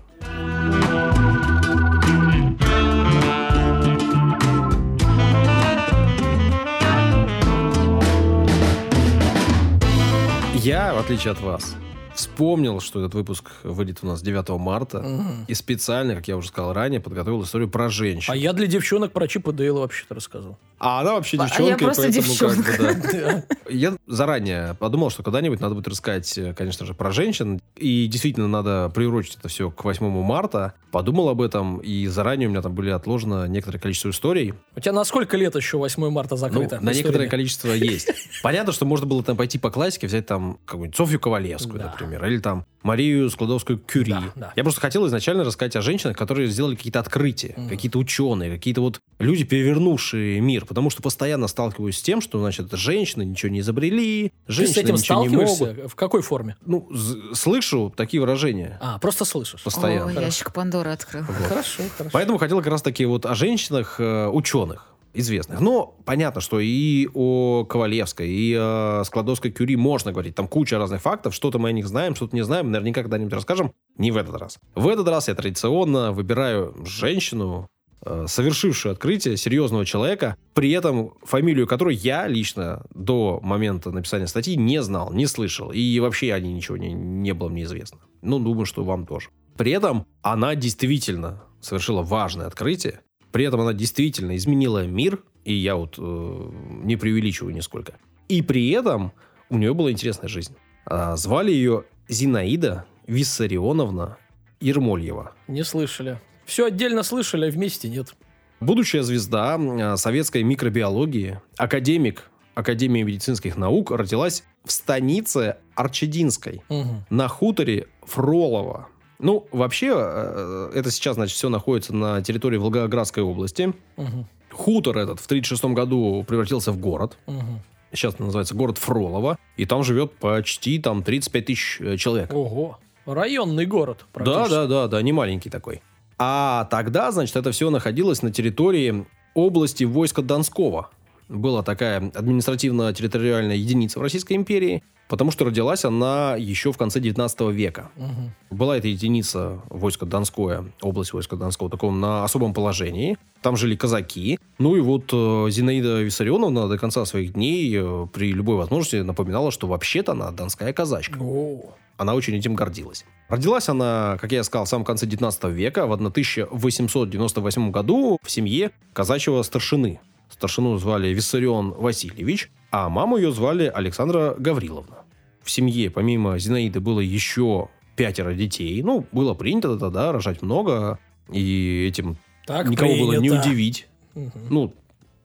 Я, в отличие от вас, вспомнил, что этот выпуск выйдет у нас 9 марта. Мгм. И специально, как я уже сказал ранее, подготовил историю про женщин. А я для девчонок про Чипа Дейла вообще-то рассказал. А она вообще А я девчонка, и просто поэтому девчонка. как бы, да. <laughs> Я заранее подумал, что когда-нибудь надо будет рассказать, э, конечно же, про женщин. И действительно надо приурочить это все к 8 марта. Подумал об этом, и заранее у меня там были отложено некоторое количество историй. У тебя на сколько лет еще 8 марта Ну, закрыто? на некоторое количество есть. <laughs> Понятно, что можно было там пойти по классике, взять там какую-нибудь Софью Ковалевскую, Да. например, или там Марию Складовскую-Кюри. Да, да. Я просто хотел изначально рассказать о женщинах, которые сделали какие-то открытия, Мгм. какие-то ученые, какие-то вот люди, перевернувшие мир, потому что постоянно сталкиваюсь с тем, что, значит, женщины ничего не изобрели, Ты женщины с этим ничего не могут. В какой форме? Ну, слышу такие выражения А, просто слышишь. постоянно. Ой, ящик Пандоры открыл. Вот. Хорошо, хорошо. Поэтому хотел как раз таки вот о женщинах, э, ученых известных. Но понятно, что и о Ковалевской, и о Складовской Кюри можно говорить. Там куча разных фактов. Что-то мы о них знаем, что-то не знаем. Наверняка когда-нибудь расскажем. Не в этот раз. В этот раз я традиционно выбираю женщину, э, совершившую открытие серьезного человека, при этом фамилию которой я лично до момента написания статьи не знал, не слышал. И вообще о ней ничего не, не было мне известно. Ну, думаю, что вам тоже. При этом она действительно совершила важное открытие. При этом она действительно изменила мир, и я вот э, не преувеличиваю нисколько. И при этом у нее была интересная жизнь. А, звали ее Зинаида Виссарионовна Ермольева. Не слышали. Все отдельно слышали, а вместе нет. Будущая звезда э, советской микробиологии, академик Академии медицинских наук, родилась в станице Арчединской Мгм. на хуторе Фролово. Ну, вообще, э, это сейчас, значит, все находится на территории Волгоградской области. Мгм. Хутор этот в 1936 году превратился в город. Мгм. Сейчас это называется город Фролово. И там живет почти там 35 тысяч э, человек. Ого. Районный город. Да, да, да, да, не маленький такой. А тогда, значит, это все находилось на территории области войска Донского. Была такая административно-территориальная единица в Российской империи, потому что родилась она еще в конце 19 века. Мгм. Была эта единица войска Донское, область войска Донского, таком на особом положении. Там жили казаки. Ну и вот э, Зинаида Виссарионовна до конца своих дней э, при любой возможности напоминала, что вообще-то она донская казачка. О. Она очень этим гордилась. Родилась она, как я сказал, в самом конце 19 века, в 1898 году в семье казачьего старшины. Старшину звали Виссарион Васильевич, а маму ее звали Александра Гавриловна. В семье помимо Зинаиды было еще пятеро детей. Ну, было принято тогда рожать много, и этим Так никого было не принято. удивить. Мгм. Ну,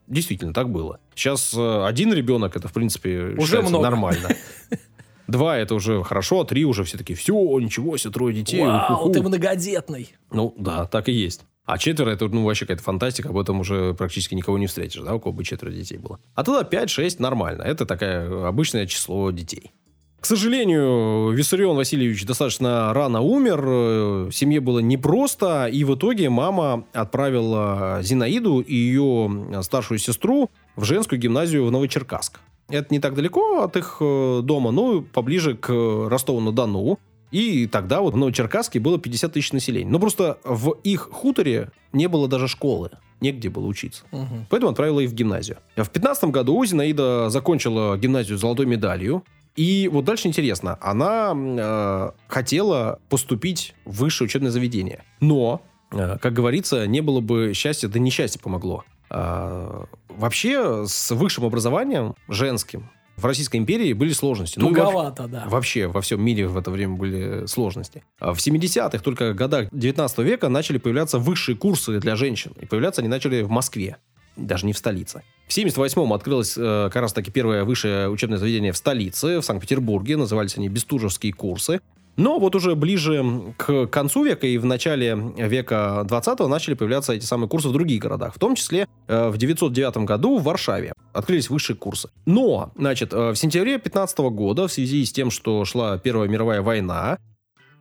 Действительно, так было. Сейчас э, один ребенок, это, в принципе, Уже много. нормально. <laughs> Два это уже хорошо, а три уже все таки все, ничего себе, трое детей. Вау, уху-ху». ты многодетный. Ну, да, так и есть. А четверо это ну, вообще какая-то фантастика, об этом уже практически никого не встретишь, да, у кого бы четверо детей было. А тогда 5-6 нормально. Это такое обычное число детей. К сожалению, Виссарион Васильевич достаточно рано умер, э, семье было непросто, и в итоге мама отправила Зинаиду и ее старшую сестру в женскую гимназию в Новочеркасск. Это не так далеко от их э, дома, но поближе к Ростову-на-Дону. И тогда вот в Новочеркасске было 50 тысяч населения. Но просто в их хуторе не было даже школы. Негде было учиться. Мгм. Поэтому отправила их в гимназию. В 15 году Зинаида закончила гимназию с золотой медалью. И вот дальше интересно. Она э, хотела поступить в высшее учебное заведение. Но, э, как говорится, не было бы счастья, да несчастье помогло. А, вообще, с высшим образованием, женским, в Российской империи были сложности. Ну, Туговато, да. Вообще во всем мире в это время были сложности. А В 70-х, только годах 19 века начали появляться высшие курсы для женщин. И появляться они начали в Москве, даже не в столице. В 78-м открылось э, как раз таки первое высшее учебное заведение в столице, в Санкт-Петербурге. Назывались они Бестужевские курсы. Но вот уже ближе к концу века и в начале века 20 начали появляться эти самые курсы в других городах. В том числе э, в 909 году в Варшаве открылись высшие курсы. Но, значит, э, в сентябре 15 года в связи с тем, что шла Первая мировая война,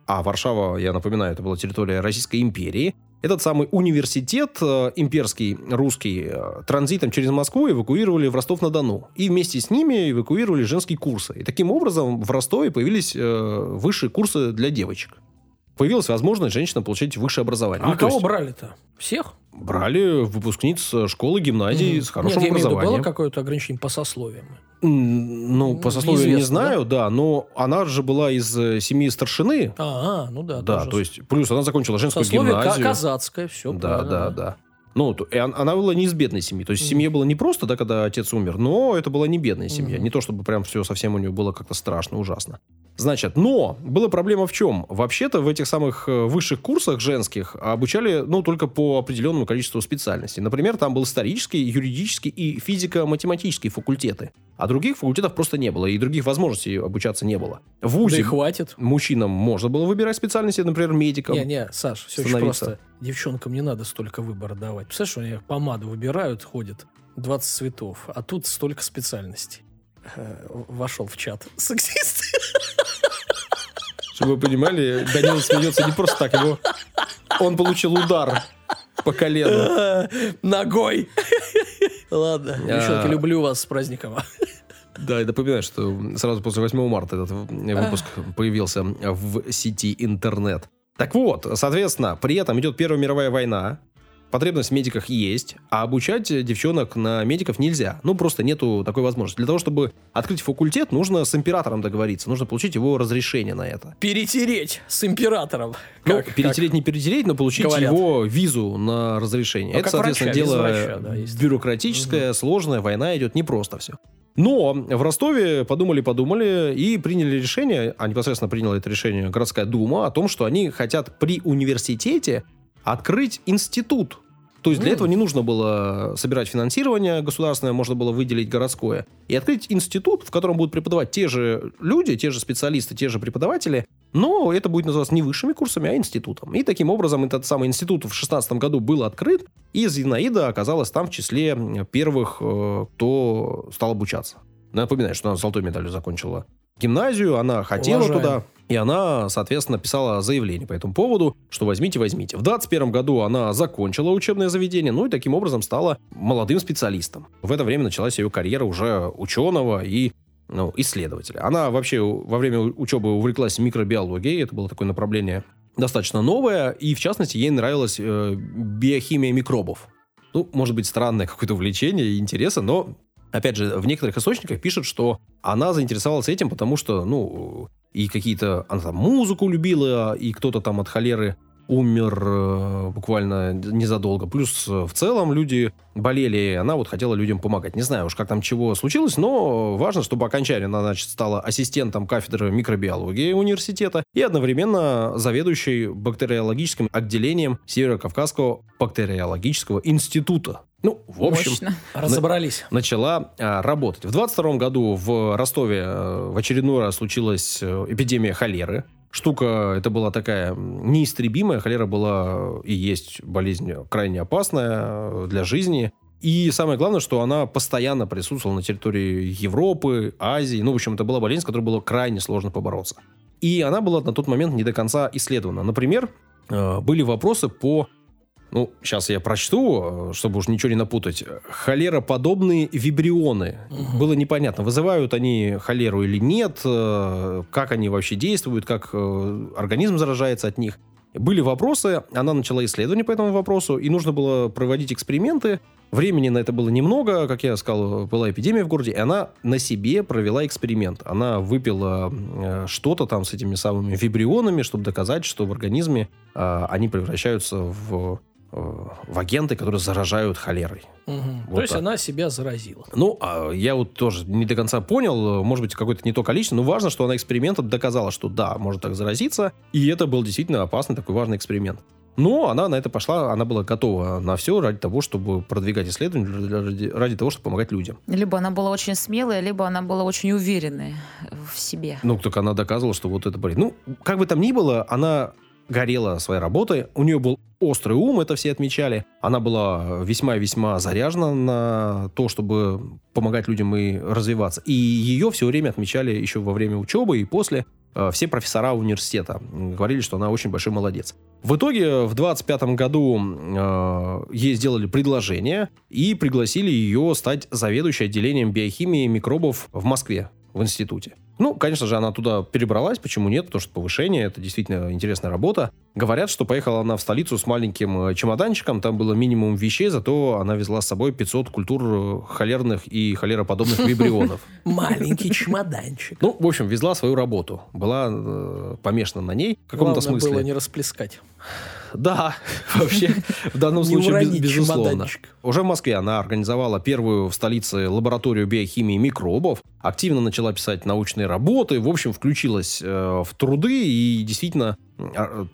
а Варшава, я напоминаю, это была территория Российской империи, этот самый университет э, имперский, русский, э, транзитом через Москву эвакуировали в Ростов-на-Дону. И вместе с ними эвакуировали женские курсы. И таким образом в Ростове появились э, высшие курсы для девочек. Появилась возможность женщинам получить высшее образование. А Ну, кого есть брали-то? Всех? брали выпускниц э, школы, гимназии Мгм. с хорошим Нет, я имею в виду, образованием. было какое-то ограничение по сословиям? Ну, по сословию не знаю, да? но она же была из э, семьи старшины. А, а, ну да. Да, тоже то есть, плюс она закончила женскую Сословие гимназию. казацкое, все Да, да, да. Ну, и он- она была не из бедной семьи. То есть, семье было не просто, да, когда отец умер, но это была не бедная семья. Мгм. Не то, чтобы прям все совсем у нее было как-то страшно, ужасно. Значит, но была проблема в чем? Вообще-то в этих самых э, высших курсах женских обучали, ну, только по определенному количеству специальностей. Например, там был исторический, юридический и физико-математический факультеты. А других факультетов просто не было, и других возможностей обучаться не было. В Да и ВУЗе хватит. мужчинам можно было выбирать специальности, например, медикам. Не-не, Саш, все очень просто. Девчонкам не надо столько выбора давать. Представляешь, у них помаду выбирают, ходят 20 цветов, а тут столько специальностей. Э, Вошел в чат. <laughs> Сексист. Чтобы вы понимали, Данил смеется не просто так, его... Он получил удар по колену. <laughs> Ногой. Ладно, девчонки, А. люблю вас с праздником. Да, и напоминаю, что сразу после 8 марта этот выпуск появился в сети интернет. Так вот, соответственно, при этом идет Первая мировая война, потребность в медиках есть, а обучать девчонок на медиков нельзя. Ну, просто нету такой возможности. Для того, чтобы открыть факультет, нужно с императором договориться, нужно получить его разрешение на это. Перетереть с императором. Ну, Как- перетереть не перетереть, но получить говорят. его визу на разрешение. Ну, Это, как соответственно, врача, дело врача, да, бюрократическое, сложное, война идет непросто все. Но в Ростове подумали-подумали и приняли решение, а непосредственно приняла это решение городская дума, о том, что они хотят при университете открыть институт. То есть для этого не нужно было собирать финансирование государственное, можно было выделить городское. И открыть институт, в котором будут преподавать те же люди, те же специалисты, те же преподаватели, но это будет называться не высшими курсами, а институтом. И таким образом этот самый институт в 16 году был открыт, и Зинаида оказалась там в числе первых, э, кто стал обучаться. Напоминаю, что она золотой медалью закончила гимназию, она хотела Уважаем. туда, и она, соответственно, писала заявление по этому поводу, что возьмите, возьмите. В 21 году она закончила учебное заведение, ну и таким образом стала молодым специалистом. В это время началась ее карьера уже ученого и ну, исследователя. Она вообще во время учебы увлеклась микробиологией, это было такое направление достаточно новое, и в частности ей нравилась э, биохимия микробов. Ну, может быть, странное какое-то увлечение и интересы, но, опять же, в некоторых источниках пишут, что она заинтересовалась этим, потому что, ну, и какие-то... Она там музыку любила, и кто-то там от холеры умер э, буквально незадолго. Плюс э, в целом люди болели, и она вот хотела людям помогать. Не знаю уж, как там чего случилось, но важно, чтобы окончательно она, значит, стала ассистентом кафедры микробиологии университета и одновременно заведующей бактериологическим отделением Северо-Кавказского бактериологического института. Ну, в общем, Мощно. Разобрались. начала а, работать. В 22 году в Ростове а, в очередной раз случилась эпидемия холеры. Штука, это была такая неистребимая. Холера была и есть болезнь крайне опасная э, для жизни. И самое главное, что она постоянно присутствовала на территории Европы, Азии. Ну, в общем, это была болезнь, с которой было крайне сложно побороться. И она была на тот момент не до конца исследована. Например, э, были вопросы по ну, сейчас я прочту, э, чтобы уж ничего не напутать. Холероподобные вибрионы. Было непонятно, вызывают они холеру или нет, э, как они вообще действуют, как э, организм заражается от них. Были вопросы, она начала исследование по этому вопросу, и нужно было проводить эксперименты. Времени на это было немного, как я сказал, была эпидемия в городе, и она на себе провела эксперимент. Она выпила э, что-то там с этими самыми вибрионами, чтобы доказать, что в организме э, они превращаются в, в агенты, которые заражают холерой. Мгм. Вот То есть так. она себя заразила. Ну, а я вот тоже не до конца понял, э, может быть, какое-то не то количество, но важно, что она экспериментом доказала, что да, может так заразиться, и это был действительно опасный такой важный эксперимент. Но она на это пошла, она была готова на все ради того, чтобы продвигать исследования, ради, ради того, чтобы помогать людям. Либо она была очень смелая, либо она была очень уверенная в себе. Ну, только она доказывала, что вот это болезнь. Ну, как бы там ни было, она горела своей работой, у нее был острый ум, это все отмечали. Она была весьма-весьма заряжена на то, чтобы помогать людям и развиваться. И ее все время отмечали еще во время учебы и после э, все профессора университета. Говорили, что она очень большой молодец. В итоге в 25 году э, ей сделали предложение и пригласили ее стать заведующей отделением биохимии микробов в Москве, в институте. Ну, конечно же, она туда перебралась. Почему нет? Потому что повышение, это действительно интересная работа. Говорят, что поехала она в столицу с маленьким э, чемоданчиком, там было минимум вещей, зато она везла с собой 500 культур э, холерных и холероподобных <laughs> вибрионов. Маленький чемоданчик. Ну, в общем, везла свою работу. Была э, помешана на ней в каком-то Главное было смысле. не расплескать. Да, <laughs> вообще, в данном случае, без- безусловно. чемоданчик. Уже в Москве она организовала первую в столице лабораторию биохимии микробов, активно начала писать научные работы, в общем, включилась э, в труды и действительно э,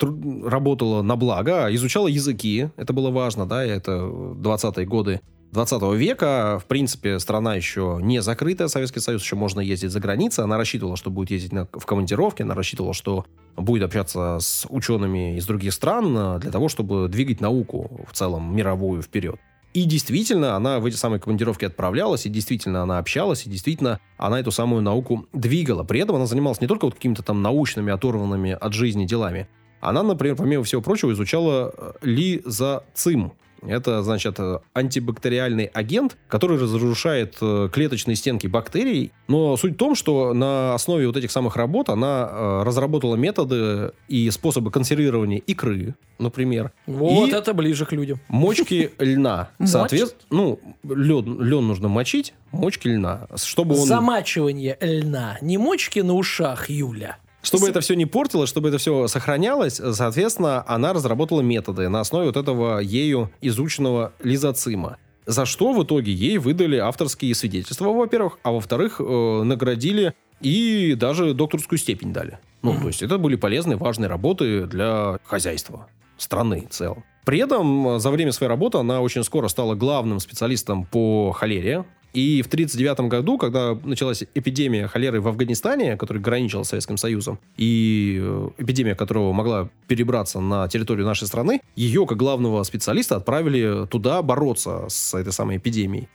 работала на благо, изучала языки, это было важно, да, это 20-е годы 20 века, в принципе, страна еще не закрытая, Советский Союз, еще можно ездить за границей. Она рассчитывала, что будет ездить на- в командировке, она рассчитывала, что будет общаться с учеными из других стран э, для того, чтобы двигать науку в целом мировую вперед. И действительно, она в эти самые командировки отправлялась, и действительно она общалась, и действительно она эту самую науку двигала. При этом она занималась не только вот какими-то там научными, оторванными от жизни делами. Она, например, помимо всего прочего, изучала э, лизоцим. Это, значит, э, антибактериальный агент, который разрушает э, клеточные стенки бактерий. Но суть в том, что на основе вот этих самых работ она э, разработала методы и способы консервирования икры, например. Вот И- это ближе к людям. Мочки <laughs> льна. Соответственно, ну, лен, лен нужно мочить, мочки льна. Чтобы он... Замачивание льна. Не мочки на ушах, Юля. Чтобы это все не портилось, чтобы это все сохранялось, соответственно, она разработала методы на основе вот этого ею изученного лизоцима. За что в итоге ей выдали авторские свидетельства, во-первых, а во-вторых, э, наградили и даже докторскую степень дали. Ну, то есть это были полезные, важные работы для хозяйства страны в целом. При этом э, за время своей работы она очень скоро стала главным специалистом по холере. И в 1939 году, когда началась эпидемия холеры в Афганистане, которая граничила с Советским Союзом, и э, эпидемия которого могла перебраться на территорию нашей страны, ее, как главного специалиста, отправили туда бороться с этой самой эпидемией.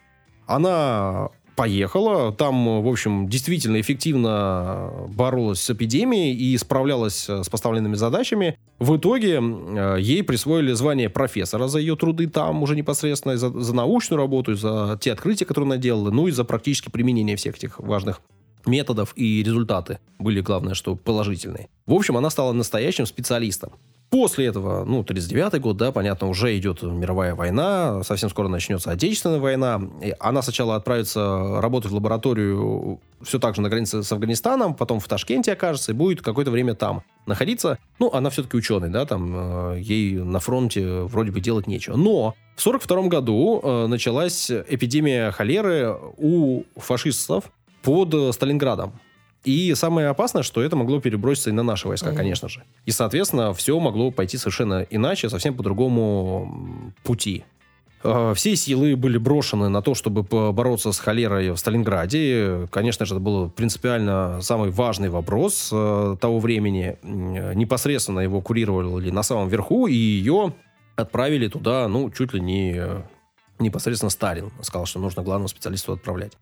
Она поехала, там, в общем, действительно эффективно боролась с эпидемией и справлялась э, с поставленными задачами. В итоге э, ей присвоили звание профессора за ее труды там уже непосредственно, за, за научную работу, за те открытия, которые она делала, ну и за практически применение всех этих важных методов и результаты были, главное, что положительные. В общем, она стала настоящим специалистом. После этого, ну, 39-й год, да, понятно, уже идет мировая война, совсем скоро начнется Отечественная война. И она сначала отправится работать в лабораторию все так же на границе с Афганистаном, потом в Ташкенте окажется и будет какое-то время там находиться. Ну, она все-таки ученый, да, там э, ей на фронте вроде бы делать нечего. Но в 42 году э, началась эпидемия холеры у фашистов под Сталинградом. И самое опасное, что это могло переброситься и на наши войска, mm-hmm. конечно же. И, соответственно, все могло пойти совершенно иначе, совсем по другому пути. А, все силы были брошены на то, чтобы бороться с холерой в Сталинграде. Конечно же, это был принципиально самый важный вопрос э, того времени. Непосредственно его курировали на самом верху, и ее отправили туда, ну, чуть ли не непосредственно Сталин. Сказал, что нужно главного специалисту отправлять.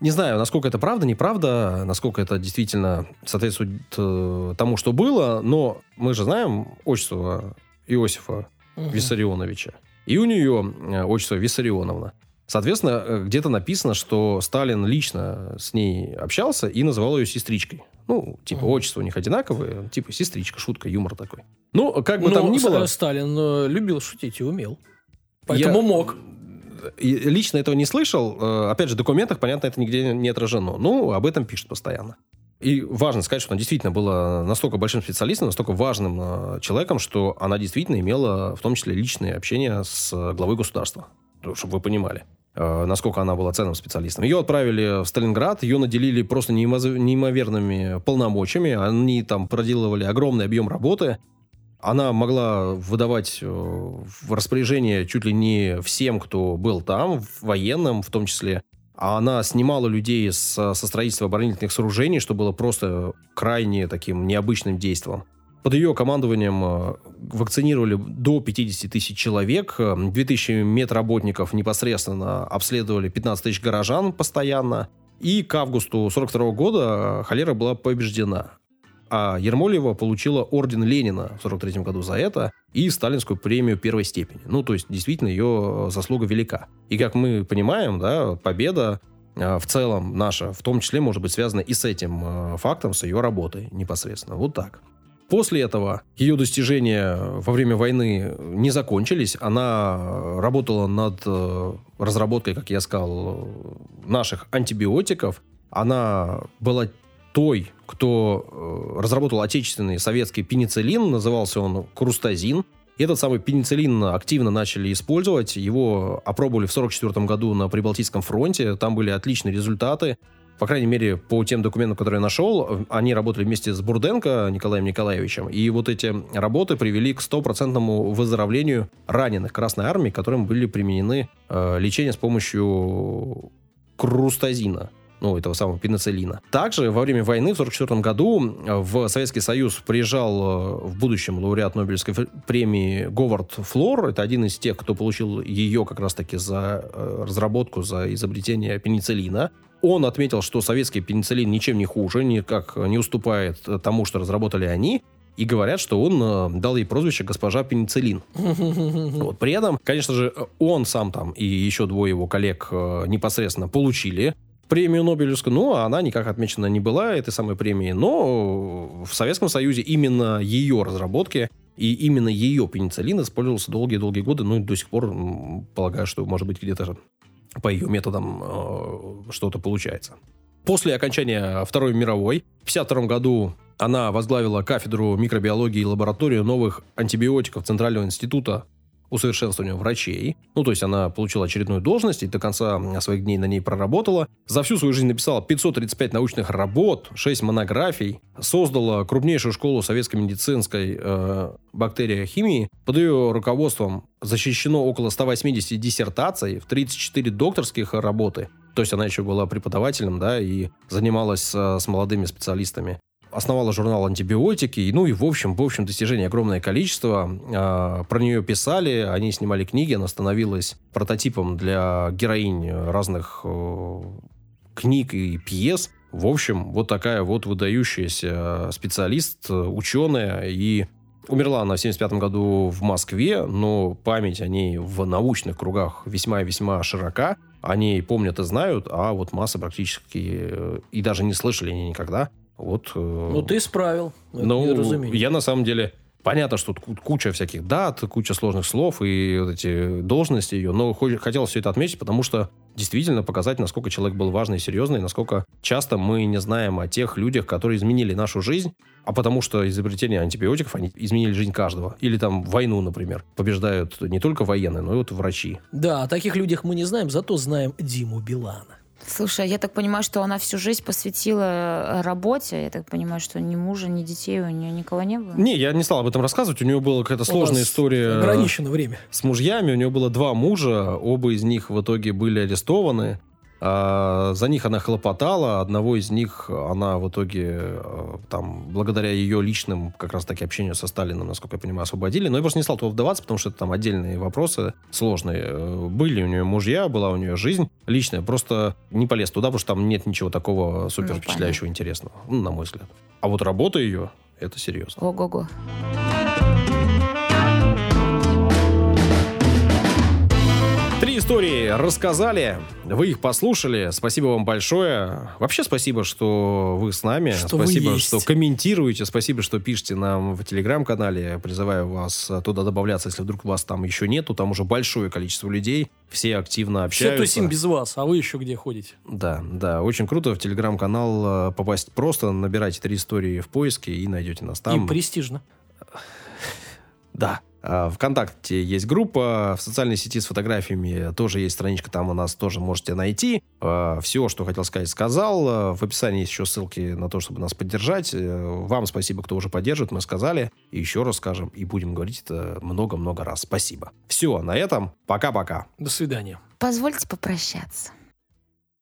Не знаю, насколько это правда, неправда, насколько это действительно соответствует э, тому, что было, но мы же знаем отчество Иосифа угу. Виссарионовича. И у нее э, отчество Виссарионовна. Соответственно, э, где-то написано, что Сталин лично с ней общался и называл ее сестричкой. Ну, типа, угу. отчество у них одинаковое, типа, сестричка, шутка, юмор такой. Ну, как бы ну, там ни было... Сталин э, любил шутить и умел. Поэтому я... мог лично этого не слышал. Э, опять же, в документах, понятно, это нигде не отражено. Ну, об этом пишут постоянно. И важно сказать, что она действительно была настолько большим специалистом, настолько важным э, человеком, что она действительно имела в том числе личное общение с главой государства. Чтобы вы понимали э, насколько она была ценным специалистом. Ее отправили в Сталинград, ее наделили просто неимоверными полномочиями, они там проделывали огромный объем работы, она могла выдавать э, в распоряжение чуть ли не всем, кто был там, военным в том числе. А она снимала людей с, со строительства оборонительных сооружений, что было просто крайне таким необычным действием. Под ее командованием э, вакцинировали до 50 тысяч человек, 2000 медработников непосредственно обследовали 15 тысяч горожан постоянно. И к августу 42 года холера была побеждена а Ермолева получила орден Ленина в 43 году за это и сталинскую премию первой степени. Ну, то есть, действительно, ее заслуга велика. И, как мы понимаем, да, победа а, в целом наша, в том числе, может быть связана и с этим а, фактом, с ее работой непосредственно. Вот так. После этого ее достижения во время войны не закончились. Она работала над э, разработкой, как я сказал, наших антибиотиков. Она была той, кто э, разработал отечественный советский пенициллин, назывался он крустазин. Этот самый пенициллин активно начали использовать. Его опробовали в 1944 году на Прибалтийском фронте. Там были отличные результаты. По крайней мере, по тем документам, которые я нашел, они работали вместе с Бурденко Николаем Николаевичем. И вот эти работы привели к стопроцентному выздоровлению раненых Красной Армии, которым были применены э, лечения с помощью крустазина ну, этого самого пенициллина. Также во время войны в 1944 году э, в Советский Союз приезжал э, в будущем лауреат Нобелевской премии Говард Флор. Это один из тех, кто получил ее как раз-таки за э, разработку, за изобретение пенициллина. Он отметил, что советский пенициллин ничем не хуже, никак не уступает тому, что разработали они. И говорят, что он дал ей прозвище госпожа пенициллин. <laughs> Вот. При этом, конечно же, он сам там и еще двое его коллег непосредственно получили премию Нобелевскую, ну, она никак отмечена не была, этой самой премии, но в Советском Союзе именно ее разработки и именно ее пенициллин использовался долгие-долгие годы, ну, и до сих пор, полагаю, что, может быть, где-то по ее методам э, что-то получается. После окончания Второй мировой, в 1952 году она возглавила кафедру микробиологии и лабораторию новых антибиотиков Центрального института усовершенствованию врачей. Ну, то есть она получила очередную должность и до конца своих дней на ней проработала. За всю свою жизнь написала 535 научных работ, 6 монографий, создала крупнейшую школу советской медицинской э, бактериохимии. Под ее руководством защищено около 180 диссертаций, в 34 докторских работы. То есть она еще была преподавателем, да, и занималась с, с молодыми специалистами основала журнал «Антибиотики», ну и, в общем, в общем, достижений огромное количество. А, про нее писали, они снимали книги, она становилась прототипом для героинь разных э, книг и пьес. В общем, вот такая вот выдающаяся специалист, ученая, и умерла она в 75 году в Москве, но память о ней в научных кругах весьма и весьма широка. Они помнят и знают, а вот масса практически э, и даже не слышали они никогда. Вот, э, ну, ты исправил. Ну, я на самом деле Понятно, что тут куча всяких дат, куча сложных слов и вот эти должности ее, но хотел все это отметить, потому что действительно показать, насколько человек был важный и серьезный, насколько часто мы не знаем о тех людях, которые изменили нашу жизнь, а потому что изобретение антибиотиков, они изменили жизнь каждого. Или там войну, например. Побеждают не только военные, но и вот врачи. Да, о таких людях мы не знаем, зато знаем Диму Билана. Слушай, я так понимаю, что она всю жизнь посвятила э, работе. Я так понимаю, что ни мужа, ни детей у нее никого не было. Не, я не стал об этом рассказывать. У нее была какая-то сложная история. Ограничено время. С мужьями. У нее было два мужа. Оба из них в итоге были арестованы. А, за них она хлопотала, одного из них она в итоге, э, там, благодаря ее личным, как раз таки, общению со Сталином, насколько я понимаю, освободили. Но я просто не стал туда вдаваться, потому что это там отдельные вопросы сложные. Э, были у нее мужья, была у нее жизнь личная, просто не полез туда, потому что там нет ничего такого супер ну, впечатляющего, ну, интересного, ну, на мой взгляд. А вот работа ее, это серьезно. Ого-го. Истории рассказали, вы их послушали. Спасибо вам большое. Вообще спасибо, что вы с нами. Что спасибо, что комментируете. Спасибо, что пишете нам в телеграм-канале. Призываю вас туда добавляться, если вдруг вас там еще нету. Там уже большое количество людей. Все активно общаются. Все тусим без вас, а вы еще где ходите? Да, да, очень круто. В телеграм-канал э, попасть просто. Набирайте три истории в поиске и найдете нас там. И престижно. Да. А, Вконтакте есть группа, в социальной сети с фотографиями тоже есть страничка, там у нас тоже можете найти. А, Все, что хотел сказать, сказал. А, в описании есть еще ссылки на то, чтобы нас поддержать. Э, вам спасибо, кто уже поддерживает, мы сказали. И еще раз скажем, и будем говорить это много-много раз. Спасибо. Все, на этом. Пока-пока. До свидания. Позвольте попрощаться.